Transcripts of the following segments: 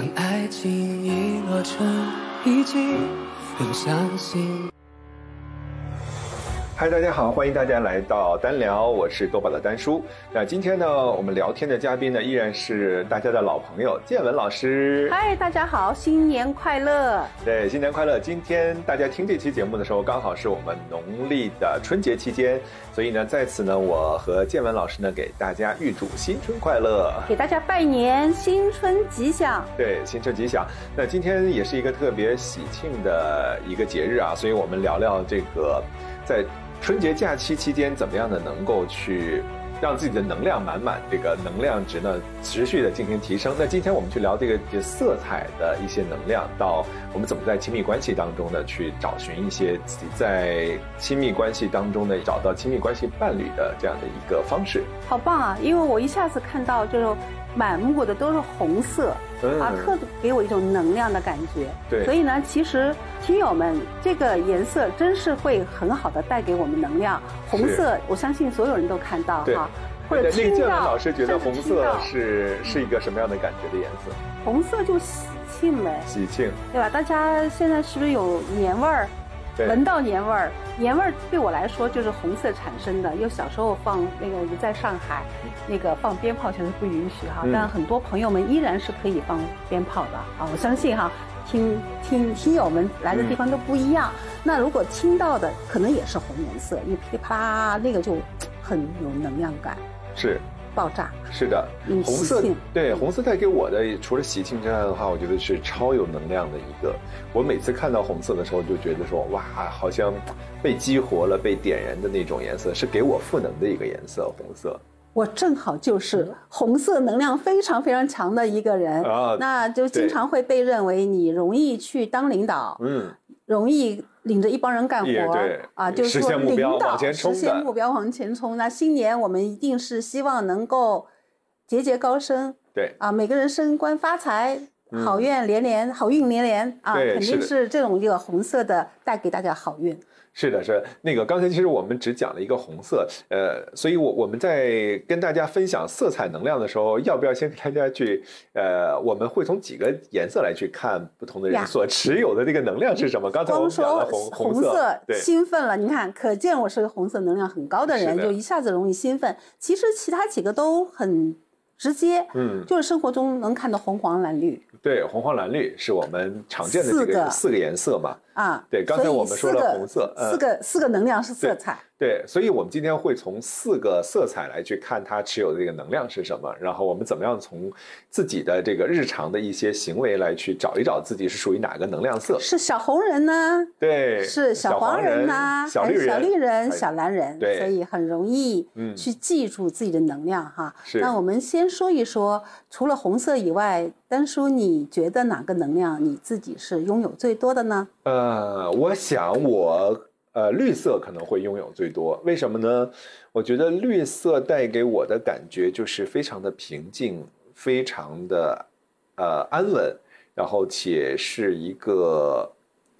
当爱情遗落成遗迹，更相信。嗨，大家好，欢迎大家来到单聊，我是多宝的丹叔。那今天呢，我们聊天的嘉宾呢，依然是大家的老朋友建文老师。嗨，大家好，新年快乐！对，新年快乐！今天大家听这期节目的时候，刚好是我们农历的春节期间，所以呢，在此呢，我和建文老师呢，给大家预祝新春快乐，给大家拜年，新春吉祥。对，新春吉祥。那今天也是一个特别喜庆的一个节日啊，所以我们聊聊这个在。春节假期期间，怎么样的能够去让自己的能量满满，这个能量值呢持续的进行提升？那今天我们去聊这个色彩的一些能量，到我们怎么在亲密关系当中呢去找寻一些自己在亲密关系当中呢找到亲密关系伴侣的这样的一个方式。好棒啊！因为我一下子看到就是满目的都是红色。啊，特给我一种能量的感觉。对，所以呢，其实听友们，这个颜色真是会很好的带给我们能量。红色，我相信所有人都看到哈，或者听到。老师觉得红色是是一个什么样的感觉的颜色？红色就喜庆呗，喜庆，对吧？大家现在是不是有年味儿？闻到年味儿，年味儿对我来说就是红色产生的。因为小时候放那个在上海，那个放鞭炮全是不允许哈，但很多朋友们依然是可以放鞭炮的啊。我相信哈，听听听友们来的地方都不一样。那如果听到的可能也是红颜色，因为噼里啪啦那个就很有能量感。是。爆炸。是的，红色对红色带给我的除了喜庆之外的话，我觉得是超有能量的一个。我每次看到红色的时候，就觉得说哇，好像被激活了、被点燃的那种颜色，是给我赋能的一个颜色。红色，我正好就是红色能量非常非常强的一个人啊，那就经常会被认为你容易去当领导，嗯，容易。领着一帮人干活啊，就是说领导实现目标往前冲。那新年我们一定是希望能够节节高升，对啊，每个人升官发财，好运连连，好运连连啊，肯定是这种一个红色的带给大家好运。是的，是那个。刚才其实我们只讲了一个红色，呃，所以我我们在跟大家分享色彩能量的时候，要不要先给大家去，呃，我们会从几个颜色来去看不同的人所持有的这个能量是什么？刚才我们讲了红红色，兴奋了。你看，可见我是个红色能量很高的人，就一下子容易兴奋。其实其他几个都很。直接，嗯，就是生活中能看到红黄蓝绿。对，红黄蓝绿是我们常见的这个四个颜色嘛。啊，对，刚才我们说了红色，四个四个能量是色彩。对，所以我们今天会从四个色彩来去看它持有的这个能量是什么，然后我们怎么样从自己的这个日常的一些行为来去找一找自己是属于哪个能量色。是小红人呢？对，是小黄人呢？小绿人、小绿人、小蓝人。对，所以很容易去记住自己的能量哈。是。那我们先说一说，除了红色以外，丹叔，你觉得哪个能量你自己是拥有最多的呢？呃，我想我。呃，绿色可能会拥有最多，为什么呢？我觉得绿色带给我的感觉就是非常的平静，非常的呃安稳，然后且是一个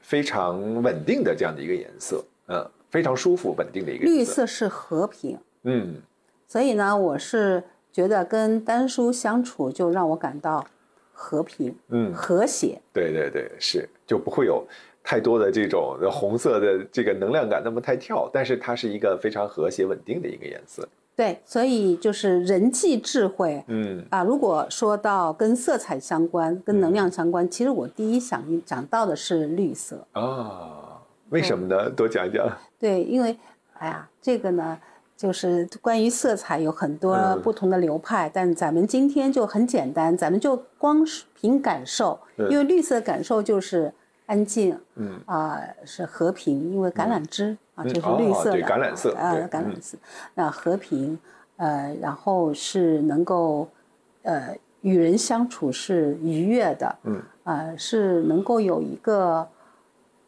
非常稳定的这样的一个颜色，嗯，非常舒服稳定的一个。绿色是和平，嗯，所以呢，我是觉得跟丹叔相处就让我感到和平，嗯，和谐。对对对，是就不会有。太多的这种红色的这个能量感，那么太跳，但是它是一个非常和谐稳定的一个颜色。对，所以就是人际智慧，嗯啊，如果说到跟色彩相关、跟能量相关，其实我第一想讲到的是绿色啊。为什么呢？多讲一讲。对，因为哎呀，这个呢，就是关于色彩有很多不同的流派，但咱们今天就很简单，咱们就光凭感受，因为绿色感受就是。安静，嗯啊，是和平，因为橄榄枝啊，就是绿色的，橄榄色啊，橄榄色。那和平，呃，然后是能够，呃，与人相处是愉悦的，嗯啊，是能够有一个，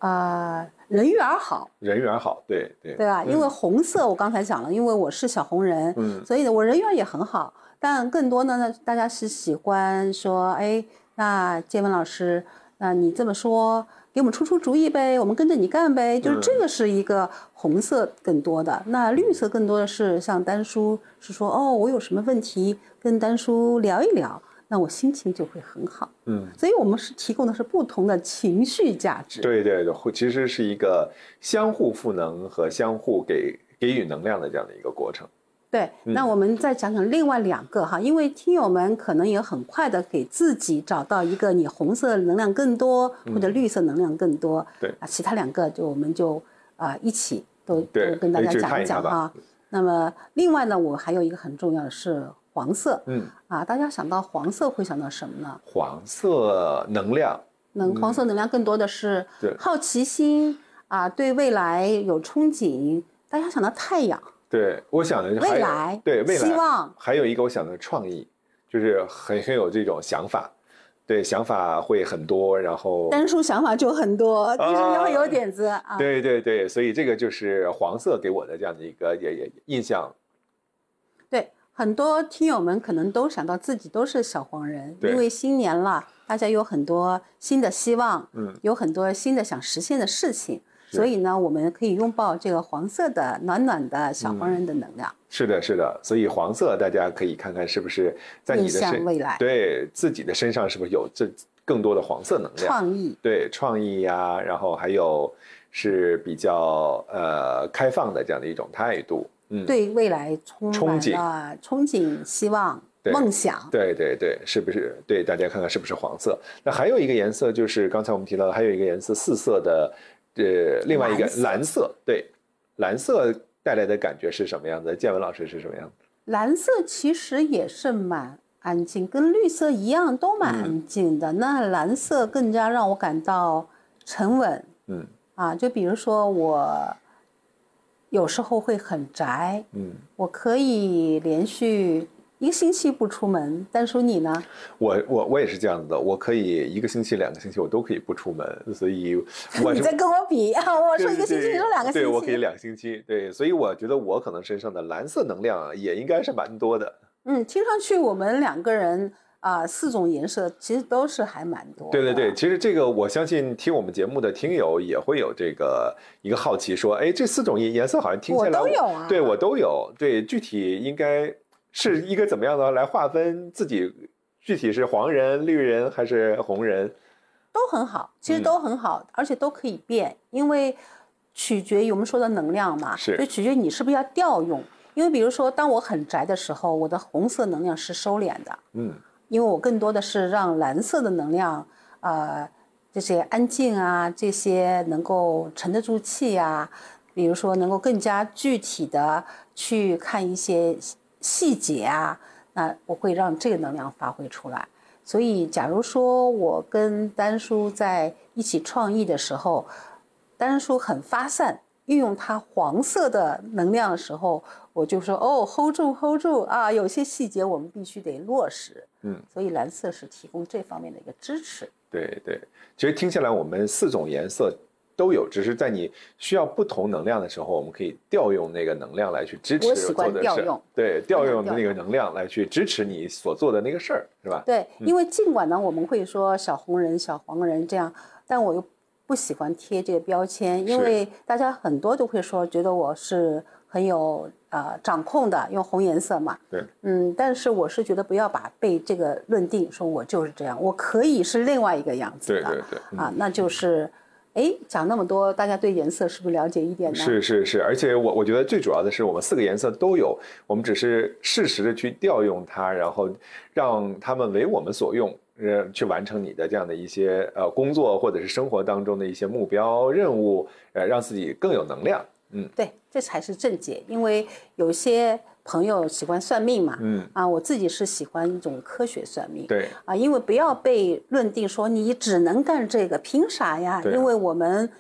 啊，人缘好，人缘好，对对，对吧？因为红色，我刚才讲了，因为我是小红人，嗯，所以呢，我人缘也很好。但更多的呢，大家是喜欢说，哎，那建文老师。那你这么说，给我们出出主意呗，我们跟着你干呗，就是这个是一个红色更多的，那绿色更多的是像丹叔是说，哦，我有什么问题跟丹叔聊一聊，那我心情就会很好。嗯，所以我们是提供的是不同的情绪价值。对对对，其实是一个相互赋能和相互给给予能量的这样的一个过程。对，那我们再讲讲另外两个哈，因为听友们可能也很快的给自己找到一个你红色能量更多或者绿色能量更多。对啊，其他两个就我们就啊一起都都跟大家讲一讲哈。那么另外呢，我还有一个很重要的是黄色。嗯啊，大家想到黄色会想到什么呢？黄色能量，能黄色能量更多的是好奇心啊，对未来有憧憬。大家想到太阳。对，我想的未来，对未来，希望还有一个我想的创意，就是很很有这种想法，对，想法会很多，然后单数想法就很多，你是要有点子啊。对对对，所以这个就是黄色给我的这样的一个也也印象。对，很多听友们可能都想到自己都是小黄人，因为新年了，大家有很多新的希望，嗯，有很多新的想实现的事情。所以呢，我们可以拥抱这个黄色的暖暖的小黄人的能量。是的，是的。所以黄色，大家可以看看是不是在你的身未来，对自己的身上是不是有这更多的黄色能量？创意，对创意呀，然后还有是比较呃开放的这样的一种态度。嗯，对未来充满了憧憬、希望、梦想。对对对，是不是？对大家看看是不是黄色？那还有一个颜色就是刚才我们提到的，还有一个颜色四色的。呃，另外一个蓝色，对，蓝色带来的感觉是什么样子？建文老师是什么样子？蓝色其实也是蛮安静，跟绿色一样，都蛮安静的。那蓝色更加让我感到沉稳。嗯，啊，就比如说我有时候会很宅，嗯，我可以连续。一个星期不出门，但叔你呢？我我我也是这样子的，我可以一个星期、两个星期我都可以不出门，所以 你在跟我比啊？我说一个星期，你说两个星期，对我可以两星期，对，所以我觉得我可能身上的蓝色能量也应该是蛮多的。嗯，听上去我们两个人啊，四种颜色其实都是还蛮多。对对对，其实这个我相信听我们节目的听友也会有这个一个好奇，说，哎，这四种颜颜色好像听起来我都有啊，对我都有，对，具体应该。是一个怎么样的来划分自己？具体是黄人、绿人还是红人？都很好，其实都很好，而且都可以变，因为取决于我们说的能量嘛。是，就取决于你是不是要调用。因为比如说，当我很宅的时候，我的红色能量是收敛的。嗯。因为我更多的是让蓝色的能量，呃，这些安静啊，这些能够沉得住气呀，比如说能够更加具体的去看一些。细节啊，那我会让这个能量发挥出来。所以，假如说我跟丹叔在一起创意的时候，丹叔很发散，运用他黄色的能量的时候，我就说哦，hold 住，hold 住啊！有些细节我们必须得落实。嗯，所以蓝色是提供这方面的一个支持。对对，其实听下来，我们四种颜色。都有，只是在你需要不同能量的时候，我们可以调用那个能量来去支持做的事。对，调用那个能量来去支持你所做的那个事儿，是吧？对，因为尽管呢，我们会说小红人、小黄人这样，但我又不喜欢贴这个标签，因为大家很多都会说，觉得我是很有呃掌控的，用红颜色嘛。对，嗯，但是我是觉得不要把被这个论定说我就是这样，我可以是另外一个样子的。对对对，啊，那就是。哎，讲那么多，大家对颜色是不是了解一点呢？是是是，而且我我觉得最主要的是，我们四个颜色都有，我们只是适时的去调用它，然后让他们为我们所用，呃，去完成你的这样的一些呃工作或者是生活当中的一些目标任务，呃，让自己更有能量。嗯，对，这才是正解，因为有些。朋友喜欢算命嘛？嗯啊，我自己是喜欢一种科学算命。对啊，因为不要被论定说你只能干这个，凭啥呀？因为我们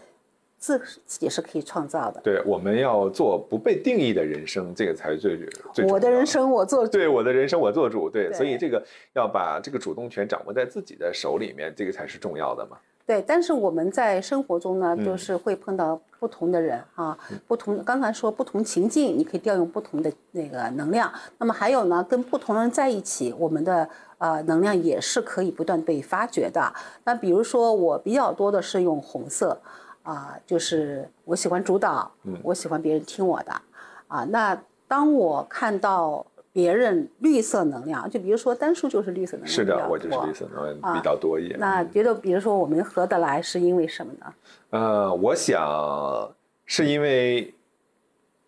自自己是可以创造的。对，我们要做不被定义的人生，这个才是最最。我的人生我做主。对，我的人生我做主。对，所以这个要把这个主动权掌握在自己的手里面，这个才是重要的嘛。对，但是我们在生活中呢，就是会碰到不同的人啊，不同。刚才说不同情境，你可以调用不同的那个能量。那么还有呢，跟不同人在一起，我们的呃能量也是可以不断被发掘的。那比如说我比较多的是用红色，啊，就是我喜欢主导，我喜欢别人听我的，啊，那当我看到别人绿色能量，就比如说单数就是绿色能量，是的，我就是绿色能量比较多一点。那觉得，比如说我们合得来是因为什么呢？呃，我想是因为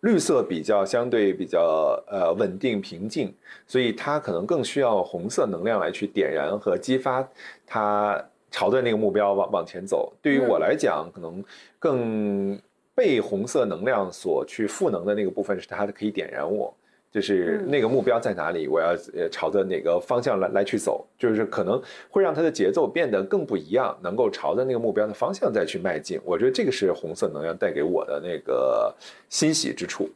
绿色比较相对比较呃稳定平静，所以它可能更需要红色能量来去点燃和激发它朝着那个目标往往前走。对于我来讲，可能更被红色能量所去赋能的那个部分是它可以点燃我。就是那个目标在哪里，我要呃朝着哪个方向来来去走，就是可能会让它的节奏变得更不一样，能够朝着那个目标的方向再去迈进。我觉得这个是红色能量带给我的那个欣喜之处。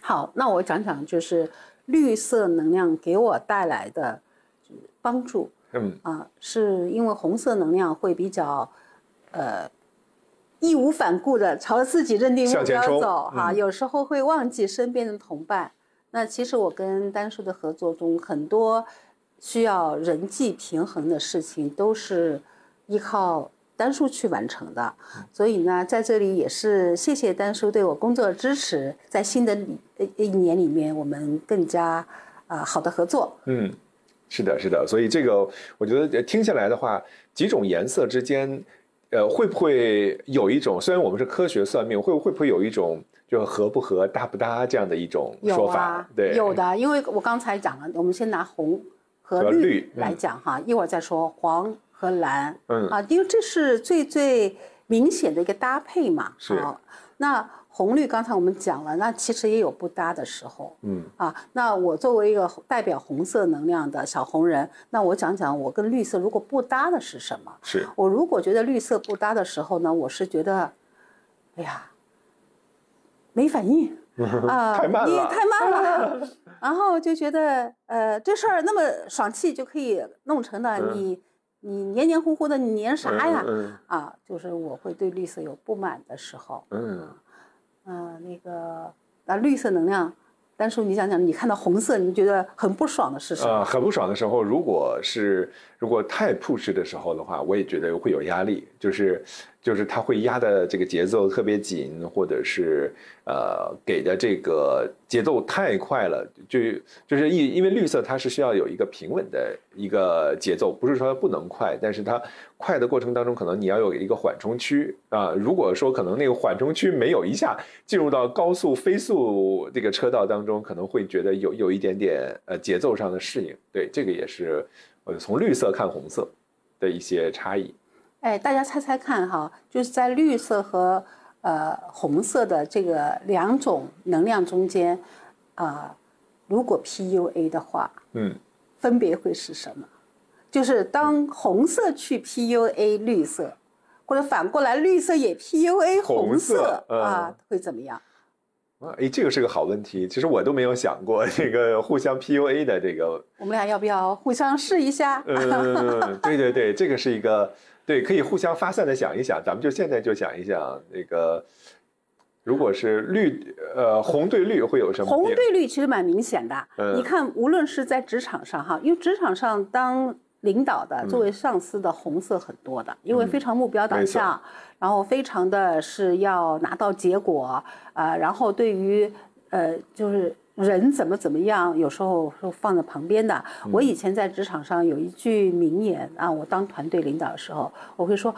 好，那我讲讲就是绿色能量给我带来的帮助。嗯啊，是因为红色能量会比较呃义无反顾的朝着自己认定目标走哈，有时候会忘记身边的同伴。那其实我跟丹叔的合作中，很多需要人际平衡的事情，都是依靠丹叔去完成的。所以呢，在这里也是谢谢丹叔对我工作的支持，在新的一年里面，我们更加啊好的合作。嗯，是的，是的。所以这个我觉得听下来的话，几种颜色之间，呃，会不会有一种？虽然我们是科学算命，会会不会有一种？就合不合、搭不搭这样的一种说法，对，有的。因为我刚才讲了，我们先拿红和绿来讲哈，一会儿再说黄和蓝，嗯啊，因为这是最最明显的一个搭配嘛。是。那红绿刚才我们讲了，那其实也有不搭的时候，嗯啊。那我作为一个代表红色能量的小红人，那我讲讲我跟绿色如果不搭的是什么？是我如果觉得绿色不搭的时候呢，我是觉得，哎呀。没反应 啊，太慢了，太慢了。然后就觉得，呃，这事儿那么爽气就可以弄成的，你你黏黏糊糊的，你黏啥呀？啊，就是我会对绿色有不满的时候。嗯，嗯，那个啊，绿色能量。但是，你想想，你看到红色，你觉得很不爽的是什么？很不爽的时候，如果是如果太 push 的时候的话，我也觉得会有压力，就是就是它会压的这个节奏特别紧，或者是呃给的这个节奏太快了，就就是因因为绿色它是需要有一个平稳的一个节奏，不是说不能快，但是它。快的过程当中，可能你要有一个缓冲区啊。如果说可能那个缓冲区没有一下进入到高速飞速这个车道当中，可能会觉得有有一点点呃节奏上的适应。对，这个也是呃从绿色看红色的一些差异。哎，大家猜猜看哈，就是在绿色和呃红色的这个两种能量中间啊，如果 PUA 的话，嗯，分别会是什么？就是当红色去 PUA 绿色，或者反过来绿色也 PUA 红色啊，会怎么样？啊哎，这个是个好问题。其实我都没有想过这个互相 PUA 的这个。我们俩要不要互相试一下？嗯，对对对，这个是一个对，可以互相发散的想一想。咱们就现在就想一想，那个如果是绿呃红对绿会有什么？红对绿其实蛮明显的。你看，无论是在职场上哈，因为职场上当领导的作为上司的红色很多的，因为非常目标导向，然后非常的是要拿到结果啊，然后对于呃就是人怎么怎么样，有时候是放在旁边的。我以前在职场上有一句名言啊，我当团队领导的时候，我会说。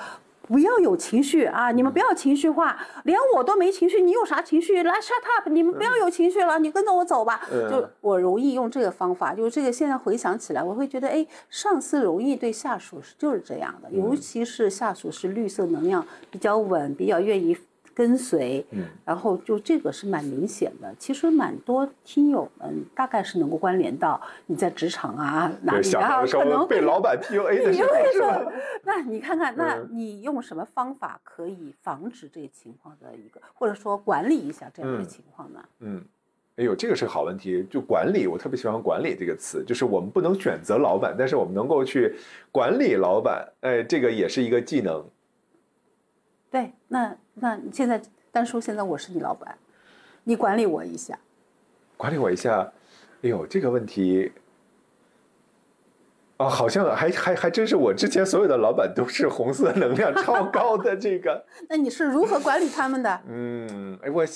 不要有情绪啊！你们不要情绪化，连我都没情绪，你有啥情绪？来，shut up！你们不要有情绪了，你跟着我走吧。就我容易用这个方法，就是这个现在回想起来，我会觉得，哎，上司容易对下属是就是这样的，尤其是下属是绿色能量比较稳，比较愿意。跟随，嗯，然后就这个是蛮明显的。其实蛮多听友们大概是能够关联到你在职场啊哪里啊，可能被老板 PUA 的时候，那你看看，那你用什么方法可以防止这情况的一个，或者说管理一下这样的情况呢？嗯，哎呦，这个是个好问题。就管理，我特别喜欢“管理”这个词，就是我们不能选择老板，但是我们能够去管理老板。哎，这个也是一个技能。对，那那现在单叔，现在我是你老板，你管理我一下，管理我一下，哎呦，这个问题，啊，好像还还还真是我之前所有的老板都是红色能量超高的这个。那你是如何管理他们的？嗯，哎，我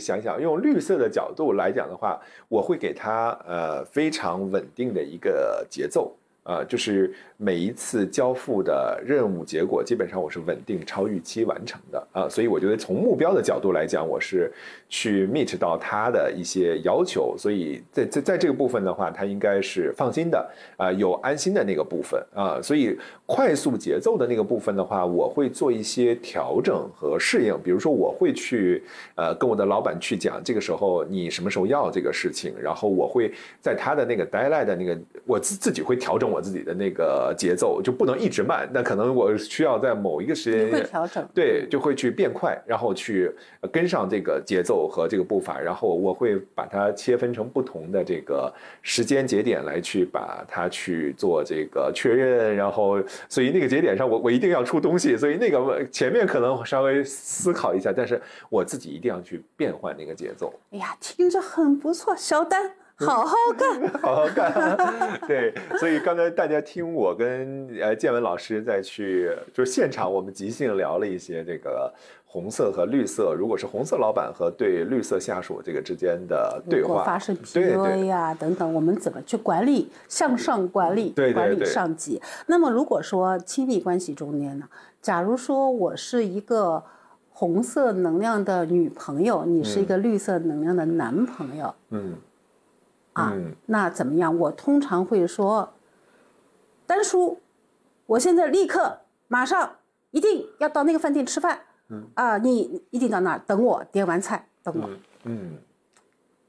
想想，用绿色的角度来讲的话，我会给他呃非常稳定的一个节奏。呃，就是每一次交付的任务结果，基本上我是稳定超预期完成的啊，所以我觉得从目标的角度来讲，我是去 meet 到他的一些要求，所以在在在这个部分的话，他应该是放心的啊，有安心的那个部分啊，所以快速节奏的那个部分的话，我会做一些调整和适应，比如说我会去呃跟我的老板去讲，这个时候你什么时候要这个事情，然后我会在他的那个 deadline 的那个，我自自己会调整。我自己的那个节奏就不能一直慢，那可能我需要在某一个时间会调整，对，就会去变快，然后去跟上这个节奏和这个步伐，然后我会把它切分成不同的这个时间节点来去把它去做这个确认，然后所以那个节点上我我一定要出东西，所以那个前面可能稍微思考一下，但是我自己一定要去变换那个节奏。哎呀，听着很不错，小丹。好好干，好好干。对，所以刚才大家听我跟呃建文老师再去，就是现场我们即兴聊了一些这个红色和绿色，如果是红色老板和对绿色下属这个之间的对话，发生 PUA 呀等等，我们怎么去管理向上管理，管理上级？那么如果说亲密关系中间呢，假如说我是一个红色能量的女朋友，你是一个绿色能量的男朋友，嗯。啊，那怎么样？我通常会说，丹叔，我现在立刻马上一定要到那个饭店吃饭。嗯啊，你一定到那儿等我，点完菜等我。嗯，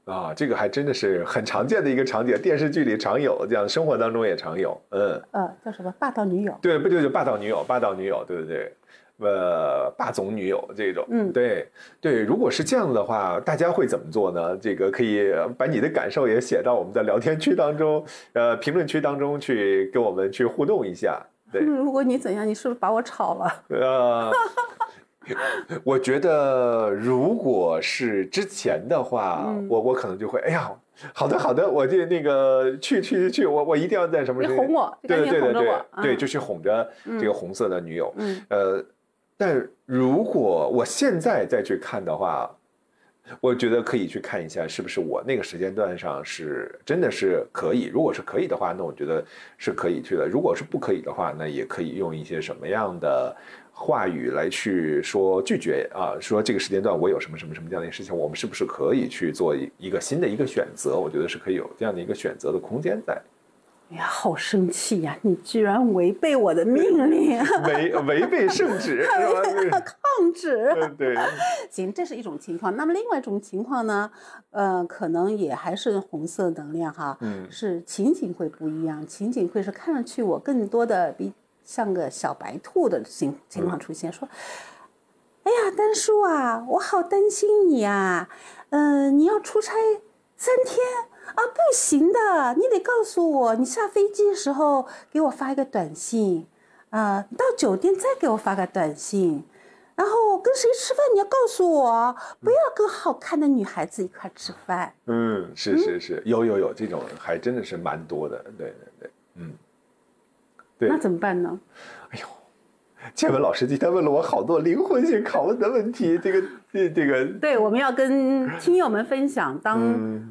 啊，这个还真的是很常见的一个场景，电视剧里常有，这样生活当中也常有。嗯，呃，叫什么霸道女友？对，不就就霸道女友，霸道女友，对对对。呃，霸总女友这种，嗯，对对，如果是这样的话，大家会怎么做呢？这个可以把你的感受也写到我们的聊天区当中，呃，评论区当中去跟我们去互动一下。对，如果你怎样，你是不是把我炒了？呃，我觉得如果是之前的话，我我可能就会，哎呀，好的好的，我就那个去去去，我我一定要在什么？你哄我，对对对对对，就去哄着这个红色的女友，嗯，呃。但如果我现在再去看的话，我觉得可以去看一下，是不是我那个时间段上是真的是可以。如果是可以的话，那我觉得是可以去的。如果是不可以的话，那也可以用一些什么样的话语来去说拒绝啊？说这个时间段我有什么什么什么样的事情，我们是不是可以去做一个新的一个选择？我觉得是可以有这样的一个选择的空间在。哎呀，好生气呀！你居然违背我的命令，违违背圣旨，抗旨。对，行，这是一种情况。那么另外一种情况呢？呃，可能也还是红色能量哈，嗯，是情景会不一样。情景会是看上去我更多的比像个小白兔的情情况出现，说，哎呀，丹叔啊，我好担心你呀，嗯，你要出差三天。啊，不行的，你得告诉我，你下飞机的时候给我发一个短信，啊，到酒店再给我发个短信，然后跟谁吃饭你要告诉我，不要跟好看的女孩子一块吃饭。嗯，是是是，有有有，这种还真的是蛮多的，对对对，嗯，对。那怎么办呢？建文老师今天问了我好多灵魂性拷问的问题，这个这这个，对，我们要跟听友们分享，当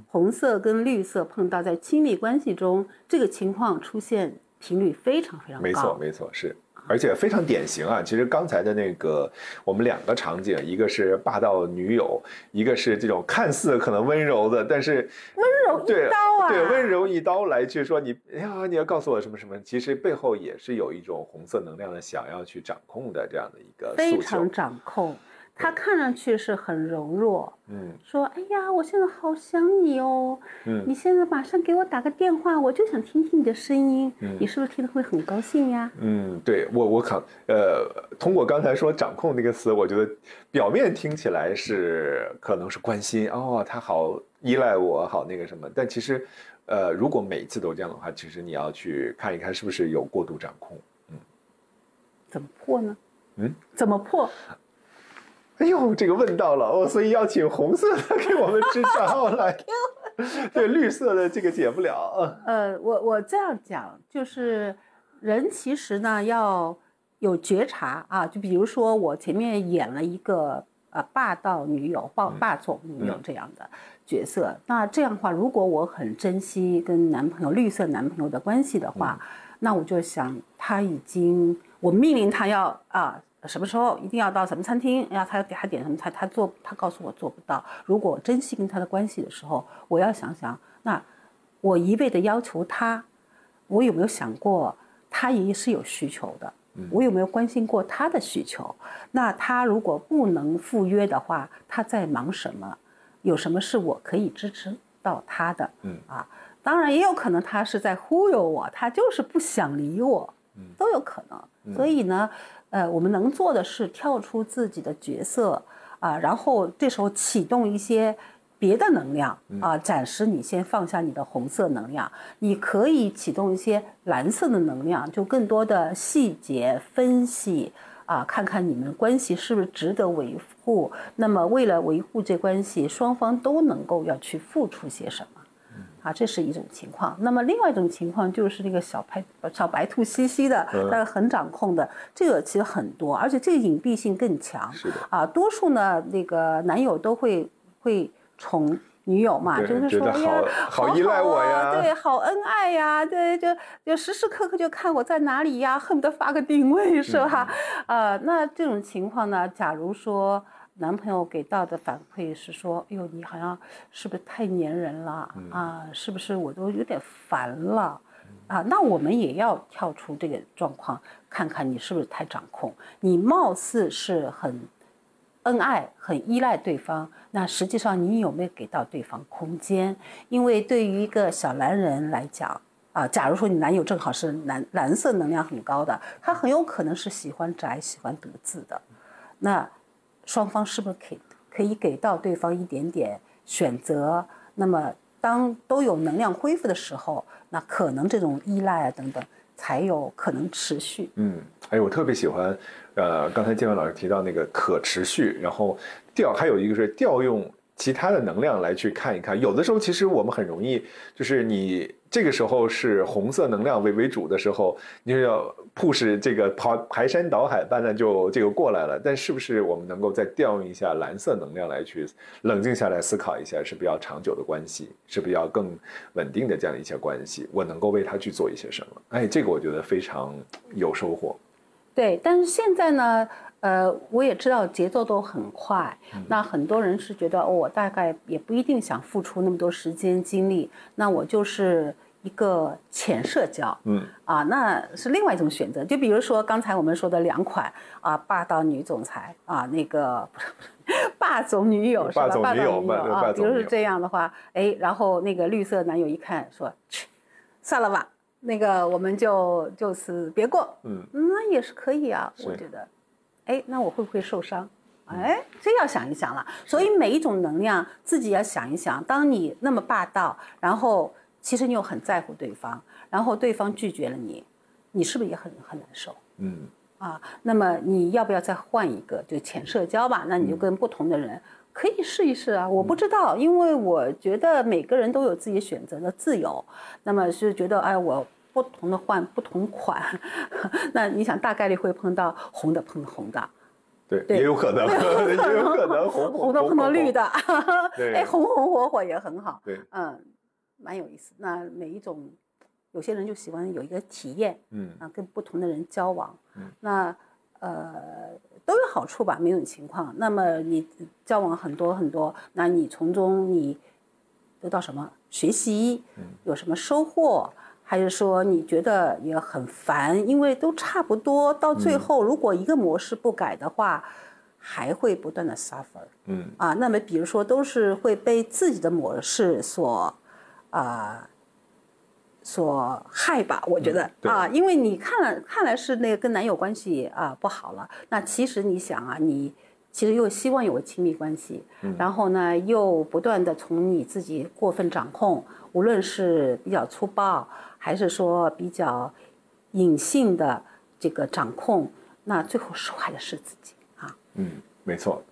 红色跟绿色碰到在亲密关系中，这个情况出现频率非常非常高。没错，没错，是。而且非常典型啊！其实刚才的那个我们两个场景，一个是霸道女友，一个是这种看似可能温柔的，但是温柔一刀啊，对温柔一刀来去说你，哎呀，你要告诉我什么什么，其实背后也是有一种红色能量的想要去掌控的这样的一个非常掌控。他看上去是很柔弱，嗯，说：“哎呀，我现在好想你哦，嗯，你现在马上给我打个电话，我就想听听你的声音，嗯，你是不是听得会很高兴呀？”嗯，对我，我可呃，通过刚才说“掌控”那个词，我觉得表面听起来是可能是关心哦，他好依赖我，好那个什么，但其实，呃，如果每次都这样的话，其实你要去看一看是不是有过度掌控，嗯，怎么破呢？嗯，怎么破？哎呦，这个问到了哦，所以要请红色的给我们支招来。对绿色的这个解不了。呃，我我这样讲，就是人其实呢要有觉察啊，就比如说我前面演了一个呃霸道女友、霸霸总女友这样的角色，那这样的话，如果我很珍惜跟男朋友绿色男朋友的关系的话，那我就想他已经我命令他要啊。什么时候一定要到什么餐厅？然后他要给他点什么菜，他做他告诉我做不到。如果珍惜跟他的关系的时候，我要想想，那我一味的要求他，我有没有想过他也是有需求的？我有没有关心过他的需求？那他如果不能赴约的话，他在忙什么？有什么是我可以支持到他的？嗯啊，当然也有可能他是在忽悠我，他就是不想理我，都有可能。所以呢？呃，我们能做的是跳出自己的角色啊，然后这时候启动一些别的能量啊，暂时你先放下你的红色能量，你可以启动一些蓝色的能量，就更多的细节分析啊，看看你们关系是不是值得维护。那么为了维护这关系，双方都能够要去付出些什么。啊，这是一种情况。那么另外一种情况就是那个小白小白兔兮兮的，但是很掌控的，这个其实很多，而且这个隐蔽性更强。是的。啊，多数呢，那个男友都会会宠女友嘛，就是说哎呀，好依赖我呀，对，好恩爱呀，对，就就时时刻刻就看我在哪里呀，恨不得发个定位，是吧？啊，那这种情况呢，假如说。男朋友给到的反馈是说：“哎呦，你好像是不是太粘人了啊？是不是我都有点烦了啊？那我们也要跳出这个状况，看看你是不是太掌控。你貌似是很恩爱、很依赖对方，那实际上你有没有给到对方空间？因为对于一个小男人来讲啊，假如说你男友正好是蓝蓝色能量很高的，他很有可能是喜欢宅、喜欢得字的，那。”双方是不是可以可以给到对方一点点选择？那么当都有能量恢复的时候，那可能这种依赖啊等等才有可能持续。嗯，哎，我特别喜欢，呃，刚才建文老师提到那个可持续，然后调还有一个是调用。其他的能量来去看一看，有的时候其实我们很容易，就是你这个时候是红色能量为为主的时候，你就要 push 这个排排山倒海般的就这个过来了。但是不是我们能够再调用一下蓝色能量来去冷静下来思考一下，是比较长久的关系，是比较更稳定的这样一些关系，我能够为他去做一些什么？哎，这个我觉得非常有收获。对，但是现在呢？呃，我也知道节奏都很快，那很多人是觉得，哦，我大概也不一定想付出那么多时间精力，那我就是一个浅社交，嗯，啊，那是另外一种选择。就比如说刚才我们说的两款啊，霸道女总裁啊，那个 霸总女友是吧？霸总女友啊，比如是这样的话，哎，然后那个绿色男友一看说，去，算了吧，那个我们就就此别过，嗯，那也是可以啊，我觉得。哎，那我会不会受伤？哎，这要想一想了。所以每一种能量自己要想一想。当你那么霸道，然后其实你又很在乎对方，然后对方拒绝了你，你是不是也很很难受？嗯。啊，那么你要不要再换一个，就浅社交吧？那你就跟不同的人可以试一试啊。我不知道，因为我觉得每个人都有自己选择的自由。那么是觉得，哎，我。不同的换不同款，那你想大概率会碰到红的碰红的，对，也有可能，也有可能红红的碰到绿的，哎，红红火火也很好，对，嗯，蛮有意思。那每一种，有些人就喜欢有一个体验，嗯，啊，跟不同的人交往，嗯，那呃都有好处吧，每种情况。那么你交往很多很多，那你从中你得到什么学习？嗯，有什么收获？还是说你觉得也很烦，因为都差不多，到最后如果一个模式不改的话，还会不断的 suffer。嗯啊，那么比如说都是会被自己的模式所啊所害吧？我觉得啊，因为你看了看来是那个跟男友关系啊不好了，那其实你想啊，你其实又希望有个亲密关系，然后呢又不断的从你自己过分掌控，无论是比较粗暴。还是说比较隐性的这个掌控，那最后受害的是自己啊。嗯，没错，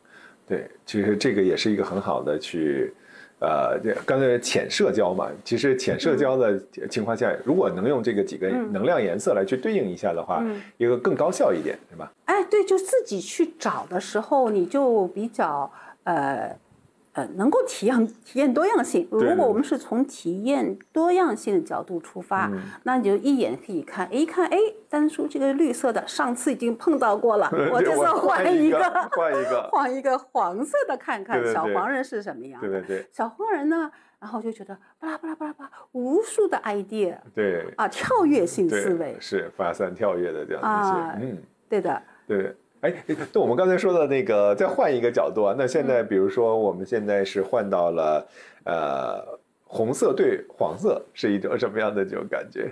对，其实这个也是一个很好的去，呃，这刚才浅社交嘛，其实浅社交的情况下，如果能用这个几个能量颜色来去对应一下的话，一个更高效一点，是吧？哎，对，就自己去找的时候，你就比较呃。呃，能够体验体验多样性。如果我们是从体验多样性的角度出发，那你就一眼可以看，一看，哎，丹叔这个绿色的，上次已经碰到过了，我这次换一个，换一个，换一个黄色的看看，小黄人是什么样？对对对，小黄人呢？然后就觉得巴拉巴拉巴拉巴拉，无数的 idea，对啊，跳跃性思维是发散跳跃的这样一些，嗯，对的，对。哎，那我们刚才说的那个，再换一个角度啊，那现在比如说我们现在是换到了，呃，红色对黄色是一种什么样的这种感觉？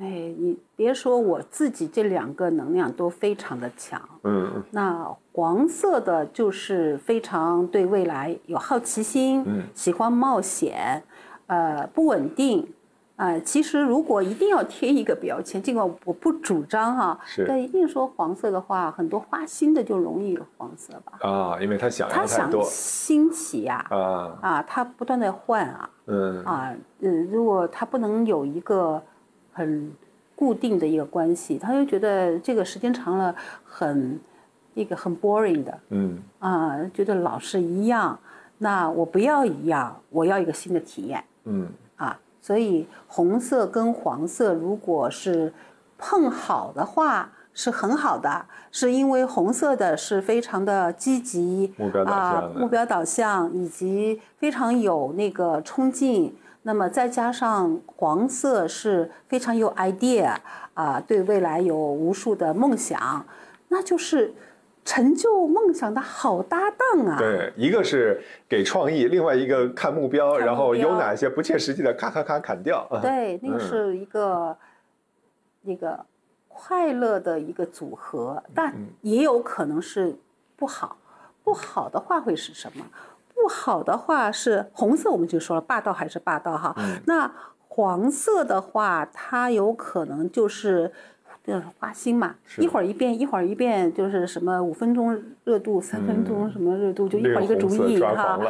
哎，你别说我自己这两个能量都非常的强，嗯，那黄色的就是非常对未来有好奇心，嗯，喜欢冒险，呃，不稳定。啊，其实如果一定要贴一个标签，尽管我不主张哈，但一定说黄色的话，很多花心的就容易有黄色吧？啊，因为他想他想新奇呀，啊。啊，他不断的换啊，嗯。啊嗯，如果他不能有一个很固定的一个关系，他就觉得这个时间长了很一个很 boring 的，嗯。啊，觉得老是一样，那我不要一样，我要一个新的体验，嗯。啊。所以红色跟黄色如果是碰好的话，是很好的，是因为红色的是非常的积极，目标导向目标导向以及非常有那个冲劲。那么再加上黄色是非常有 idea 啊，对未来有无数的梦想，那就是。成就梦想的好搭档啊！对，一个是给创意，另外一个看目标，然后有哪些不切实际的，咔咔咔砍掉。对，那个是一个那个快乐的一个组合，但也有可能是不好。不好的话会是什么？不好的话是红色，我们就说了霸道还是霸道哈。那黄色的话，它有可能就是。就是花心嘛，一会儿一变，一会儿一变，就是什么五分钟热度，三分钟什么热度，就一会儿一个主意哈。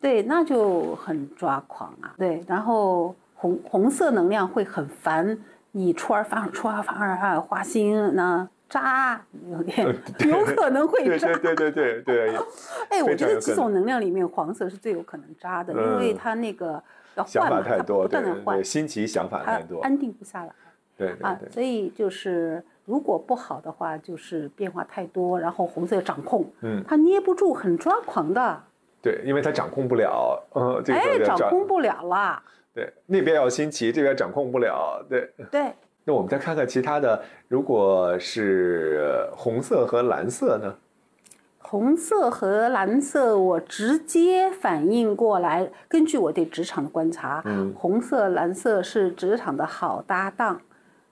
对，那就很抓狂啊。对，然后红红色能量会很烦你出尔反尔，出尔反尔啊，花心那渣有点有可能会渣。对对对对对。哎，我觉得几种能量里面，黄色是最有可能渣的，因为它那个要换嘛，它不断的换，新奇想法太多，安定不下来。对啊，所以就是如果不好的话，就是变化太多，然后红色掌控，嗯，他捏不住，很抓狂的。对，因为他掌控不了，嗯，这个哎，掌控不了了。对，那边要新奇，这边掌控不了。对对。那我们再看看其他的，如果是红色和蓝色呢？红色和蓝色，我直接反应过来，根据我对职场的观察，嗯，红色、蓝色是职场的好搭档。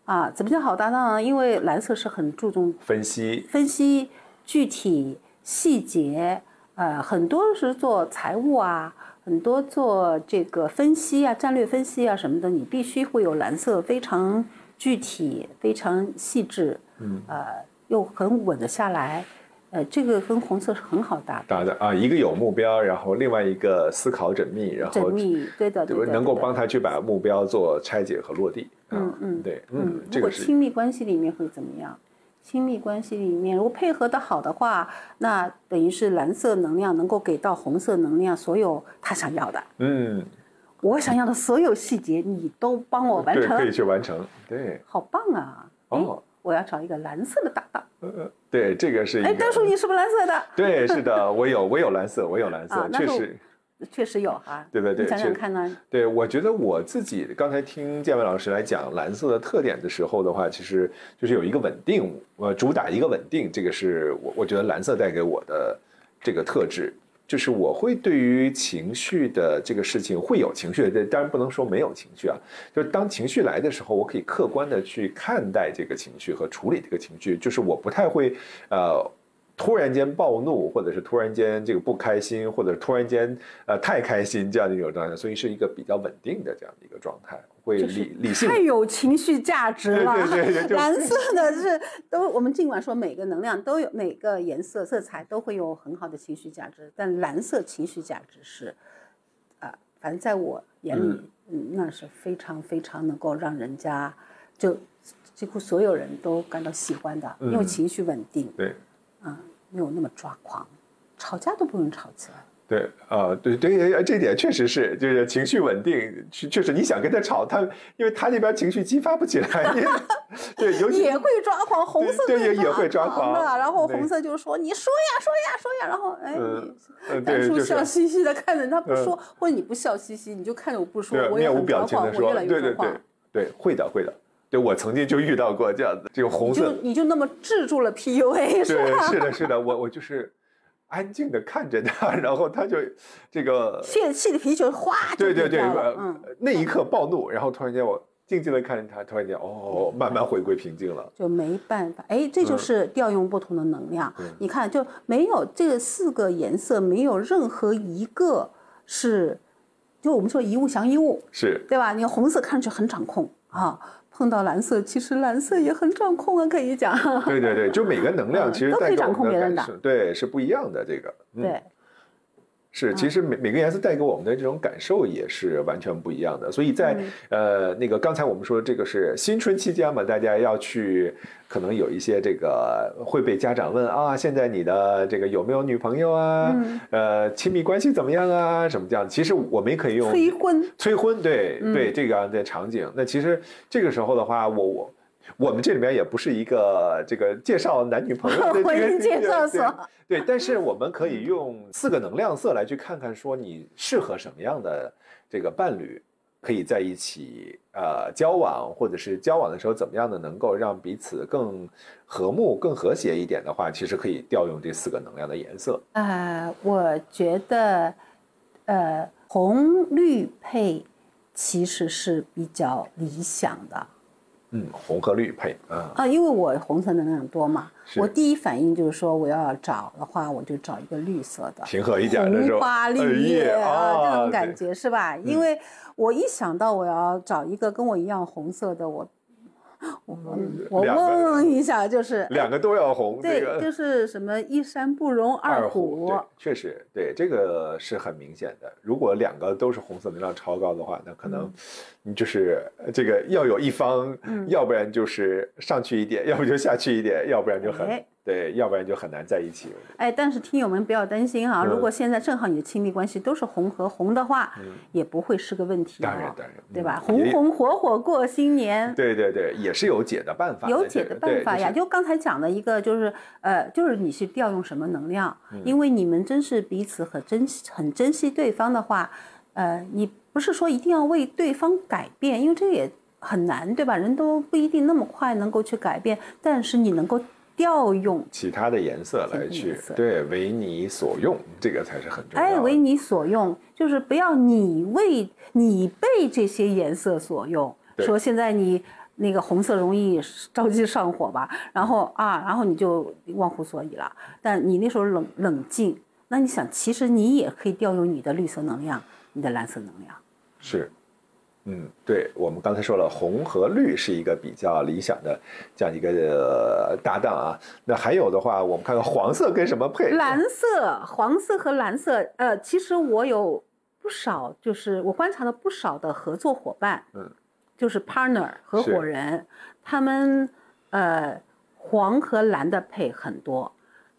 啊，怎么叫好搭档呢？因为蓝色是很注重分析、分析具体细节，呃，很多是做财务啊，很多做这个分析啊、战略分析啊什么的，你必须会有蓝色，非常具体、非常细致，嗯，呃，又很稳得下来。呃，这个跟红色是很好搭搭的啊，一个有目标，然后另外一个思考缜密，然后缜密，对的，对能够帮他去把目标做拆解和落地。嗯嗯，对，嗯，如果亲密关系里面会怎么样？亲密关系里面如果配合的好的话，那等于是蓝色能量能够给到红色能量所有他想要的。嗯，我想要的所有细节你都帮我完成，可以去完成。对，好棒啊！哦，我要找一个蓝色的搭档。呃，对，这个是。哎，丹叔，你是不是蓝色的？对，是的，我有，我有蓝色，我有蓝色，确实。确实有哈，对对对，你想想看呢？对，我觉得我自己刚才听建伟老师来讲蓝色的特点的时候的话，其实就是有一个稳定，呃，主打一个稳定，这个是我我觉得蓝色带给我的这个特质，就是我会对于情绪的这个事情会有情绪，当然不能说没有情绪啊，就是当情绪来的时候，我可以客观的去看待这个情绪和处理这个情绪，就是我不太会呃。突然间暴怒，或者是突然间这个不开心，或者突然间呃太开心这样的一种状态，所以是一个比较稳定的这样的一个状态，会理理性。太有情绪价值了。对对对。蓝色的是都，我们尽管说每个能量都有，每个颜色色彩都会有很好的情绪价值，但蓝色情绪价值是，呃，反正在我眼里，嗯，那是非常非常能够让人家就几乎所有人都感到喜欢的，因为情绪稳定，对，啊，没有那么抓狂，吵架都不用吵起来。对，啊，对对，这点确实是，就是情绪稳定，确实你想跟他吵，他因为他那边情绪激发不起来，对，也会抓狂，红色对也也会抓狂的，然后红色就说你说呀说呀说呀，然后哎，大叔笑嘻嘻的看着他不说，或者你不笑嘻嘻，你就看着我不说，我也很抓狂，我越来越抓狂，对，会的会的，对我曾经就遇到过这样子，这个红色，你就那么制住了 PUA 是吧？是的，是的，我我就是。安静的看着他，然后他就这个泄气的皮球哗对对对，嗯，那一刻暴怒，然后突然间我静静的看着他，突然间哦，慢慢回归平静了，就没办法，哎，这就是调用不同的能量。你看，就没有这四个颜色，没有任何一个是，就我们说一物降一物，是对吧？你看红色看上去很掌控啊。碰到蓝色，其实蓝色也很掌控啊，可以讲。对对对，就每个能量其实都可以掌控别人的，对，是不一样的这个。对。是，其实每每个颜色带给我们的这种感受也是完全不一样的。所以在呃那个刚才我们说这个是新春期间嘛，大家要去可能有一些这个会被家长问啊，现在你的这个有没有女朋友啊？呃，亲密关系怎么样啊？什么这样？其实我们也可以用催婚，催婚，对对，这个样的场景。那其实这个时候的话，我我。我们这里面也不是一个这个介绍男女朋友 的婚姻介绍所，对，但是我们可以用四个能量色来去看看，说你适合什么样的这个伴侣，可以在一起呃交往，或者是交往的时候怎么样的能够让彼此更和睦、更和谐一点的话，其实可以调用这四个能量的颜色。呃，我觉得，呃，红绿配其实是比较理想的。嗯，红和绿配啊啊，因为我红色能量多嘛，我第一反应就是说我要找的话，我就找一个绿色的，平和一点的红花绿叶啊，这种感觉是吧？因为我一想到我要找一个跟我一样红色的，我。我我问一下，就是两个都要红，对，就是什么一山不容二虎，确实，对这个是很明显的。如果两个都是红色能量超高的话，那可能你就是这个要有一方，要不然就是上去一点，要不就下去一点，要不然就很。对，要不然就很难在一起。哎，但是听友们不要担心哈，如果现在正好你的亲密关系都是红和红的话，也不会是个问题。当然当然，对吧？红红火火过新年。对对对，也是有解的办法。有解的办法呀，就刚才讲的一个，就是呃，就是你是调用什么能量？因为你们真是彼此很珍惜、很珍惜对方的话，呃，你不是说一定要为对方改变，因为这也很难，对吧？人都不一定那么快能够去改变，但是你能够。调用其他的颜色来去，对，为你所用，这个才是很重要。哎，为你所用，就是不要你为你被这些颜色所用。说现在你那个红色容易着急上火吧，然后啊，然后你就忘乎所以了。但你那时候冷冷静，那你想，其实你也可以调用你的绿色能量，你的蓝色能量。是。嗯，对，我们刚才说了，红和绿是一个比较理想的这样一个搭档啊。那还有的话，我们看看黄色跟什么配？蓝色、黄色和蓝色。呃，其实我有不少，就是我观察了不少的合作伙伴，嗯，就是 partner 合伙人，他们呃黄和蓝的配很多，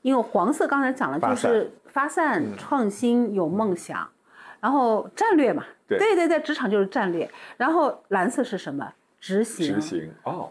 因为黄色刚才讲了就是发散、创新、有梦想，然后战略嘛。对对对，职场就是战略。然后蓝色是什么？执行。执行哦，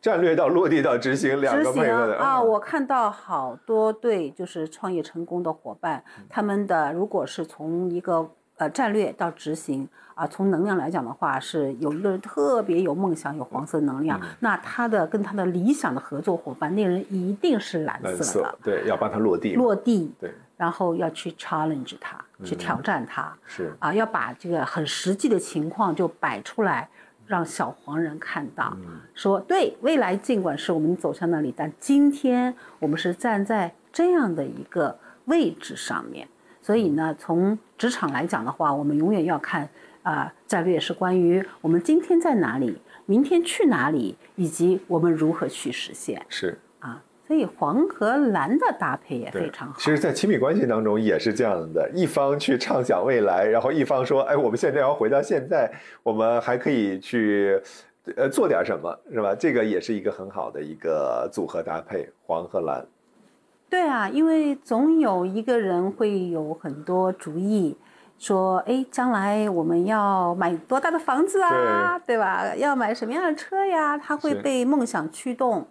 战略到落地到执行两个配合的啊。我看到好多对就是创业成功的伙伴，他们的如果是从一个呃战略到执行啊，从能量来讲的话，是有一个人特别有梦想，有黄色能量，那他的跟他的理想的合作伙伴，那人一定是蓝色的。对，要帮他落地。落地。对。然后要去 challenge 他，去挑战他，是啊，要把这个很实际的情况就摆出来，让小黄人看到，说对未来尽管是我们走向那里，但今天我们是站在这样的一个位置上面。所以呢，从职场来讲的话，我们永远要看啊，战略是关于我们今天在哪里，明天去哪里，以及我们如何去实现。是。所以黄和蓝的搭配也非常好。其实，在亲密关系当中也是这样的，一方去畅想未来，然后一方说：“哎，我们现在要回到现在，我们还可以去，呃，做点什么，是吧？”这个也是一个很好的一个组合搭配，黄和蓝。对啊，因为总有一个人会有很多主意。说哎，将来我们要买多大的房子啊？对吧？要买什么样的车呀？他会被梦想驱动。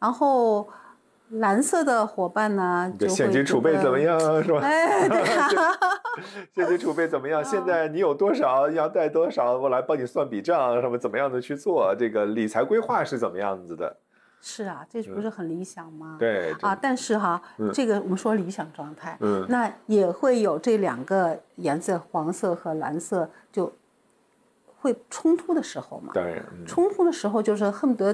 然后蓝色的伙伴呢？就现金储备怎么样？是吧？哎，对啊。现金储备怎么样？现在你有多少？要贷多少？我来帮你算笔账，什么怎么样的去做？这个理财规划是怎么样子的？是啊，这不是很理想吗？对啊，但是哈，这个我们说理想状态，嗯，那也会有这两个颜色，黄色和蓝色就会冲突的时候嘛。对，冲突的时候就是恨不得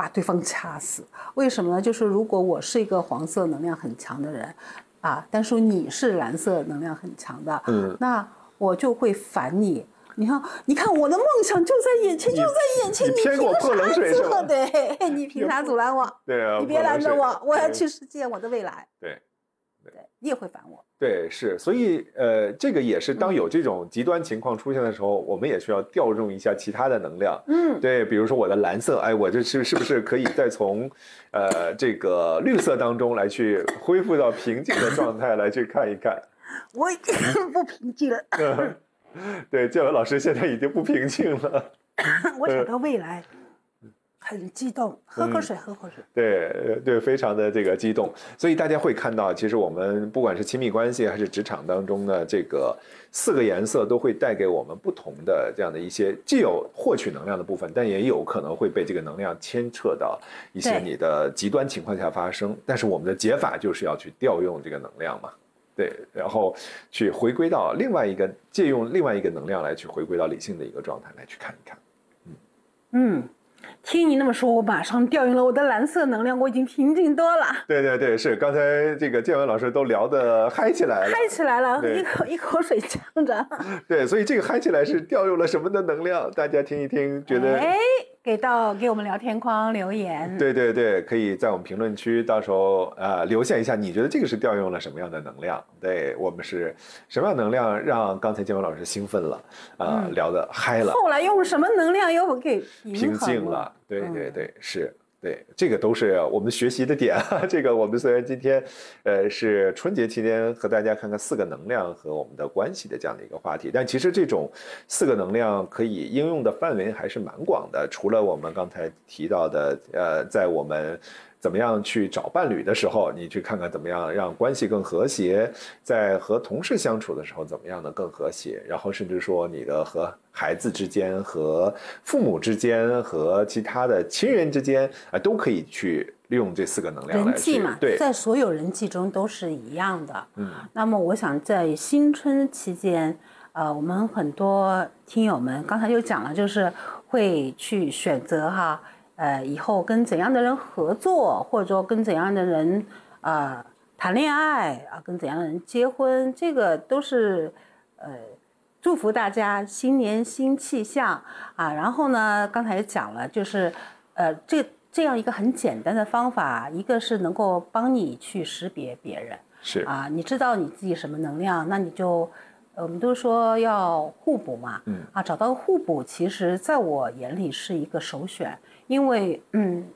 把对方掐死。为什么呢？就是如果我是一个黄色能量很强的人，啊，但是你是蓝色能量很强的，嗯，那我就会烦你。你看，你看，我的梦想就在眼前，就在眼前。你偏给我泼冷水是吧？对，你凭啥阻拦我？对啊，你别拦着我，我要去实现我的未来。对，对，你也会烦我。对，是，所以呃，这个也是当有这种极端情况出现的时候，我们也需要调用一下其他的能量。嗯，对，比如说我的蓝色，哎，我这是是不是可以再从 呃这个绿色当中来去恢复到平静的状态来去看一看？我已经不平静了。对，建文老师现在已经不平静了。我想到未来，很激动，喝口水，喝口水。对对，非常的这个激动。所以大家会看到，其实我们不管是亲密关系还是职场当中的这个四个颜色，都会带给我们不同的这样的一些，既有获取能量的部分，但也有可能会被这个能量牵扯到一些你的极端情况下发生。但是我们的解法就是要去调用这个能量嘛。对，然后去回归到另外一个，借用另外一个能量来去回归到理性的一个状态来去看一看，嗯嗯，听你那么说，我马上调用了我的蓝色能量，我已经平静多了。对对对，是刚才这个建文老师都聊得嗨起来了，嗨起来了，一口一口水呛着。对，所以这个嗨起来是调用了什么的能量？大家听一听，觉得哎。给到给我们聊天框留言，对对对，可以在我们评论区到时候呃留下一下，你觉得这个是调用了什么样的能量？对我们是什么样能量让刚才建文老师兴奋了啊，聊得嗨了？后来用什么能量又给平静了？对对对，是。对，这个都是我们学习的点。这个我们虽然今天，呃，是春节期间和大家看看四个能量和我们的关系的这样的一个话题，但其实这种四个能量可以应用的范围还是蛮广的。除了我们刚才提到的，呃，在我们。怎么样去找伴侣的时候，你去看看怎么样让关系更和谐；在和同事相处的时候，怎么样的更和谐？然后甚至说你的和孩子之间、和父母之间、和其他的亲人之间啊，都可以去利用这四个能量。人际嘛，对，在所有人际中都是一样的。嗯，那么我想在新春期间，呃，我们很多听友们刚才又讲了，就是会去选择哈。呃，以后跟怎样的人合作，或者说跟怎样的人啊谈恋爱啊，跟怎样的人结婚，这个都是呃祝福大家新年新气象啊。然后呢，刚才也讲了，就是呃这这样一个很简单的方法，一个是能够帮你去识别别人，是啊，你知道你自己什么能量，那你就我们都说要互补嘛，嗯啊，找到互补，其实在我眼里是一个首选。因为嗯，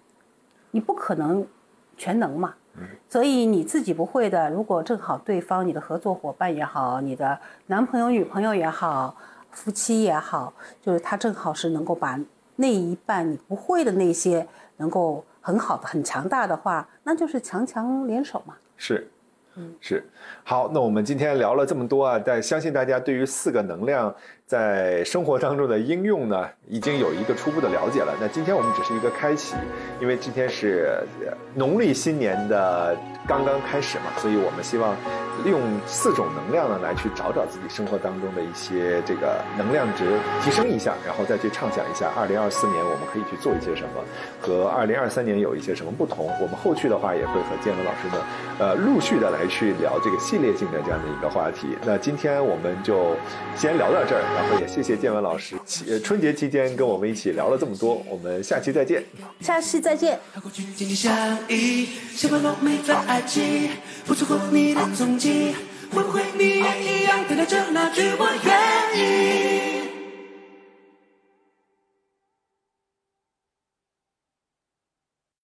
你不可能全能嘛，所以你自己不会的，如果正好对方你的合作伙伴也好，你的男朋友女朋友也好，夫妻也好，就是他正好是能够把那一半你不会的那些能够很好的、很强大的话，那就是强强联手嘛。是。嗯，是，好，那我们今天聊了这么多啊，但相信大家对于四个能量在生活当中的应用呢，已经有一个初步的了解了。那今天我们只是一个开启，因为今天是农历新年的刚刚开始嘛，所以我们希望利用四种能量呢，来去找找自己生活当中的一些这个能量值，提升一下，然后再去畅想一下，二零二四年我们可以去做一些什么，和二零二三年有一些什么不同。我们后续的话也会和建文老师呢，呃，陆续的来去聊这个系列性的这样的一个话题。那今天我们就先聊到这儿，然后也谢谢建文老师，春节期间跟我们一起聊了这么多，我们下期再见。下期再见。不错过你的踪迹，会不会你也一样等待着那句我愿意？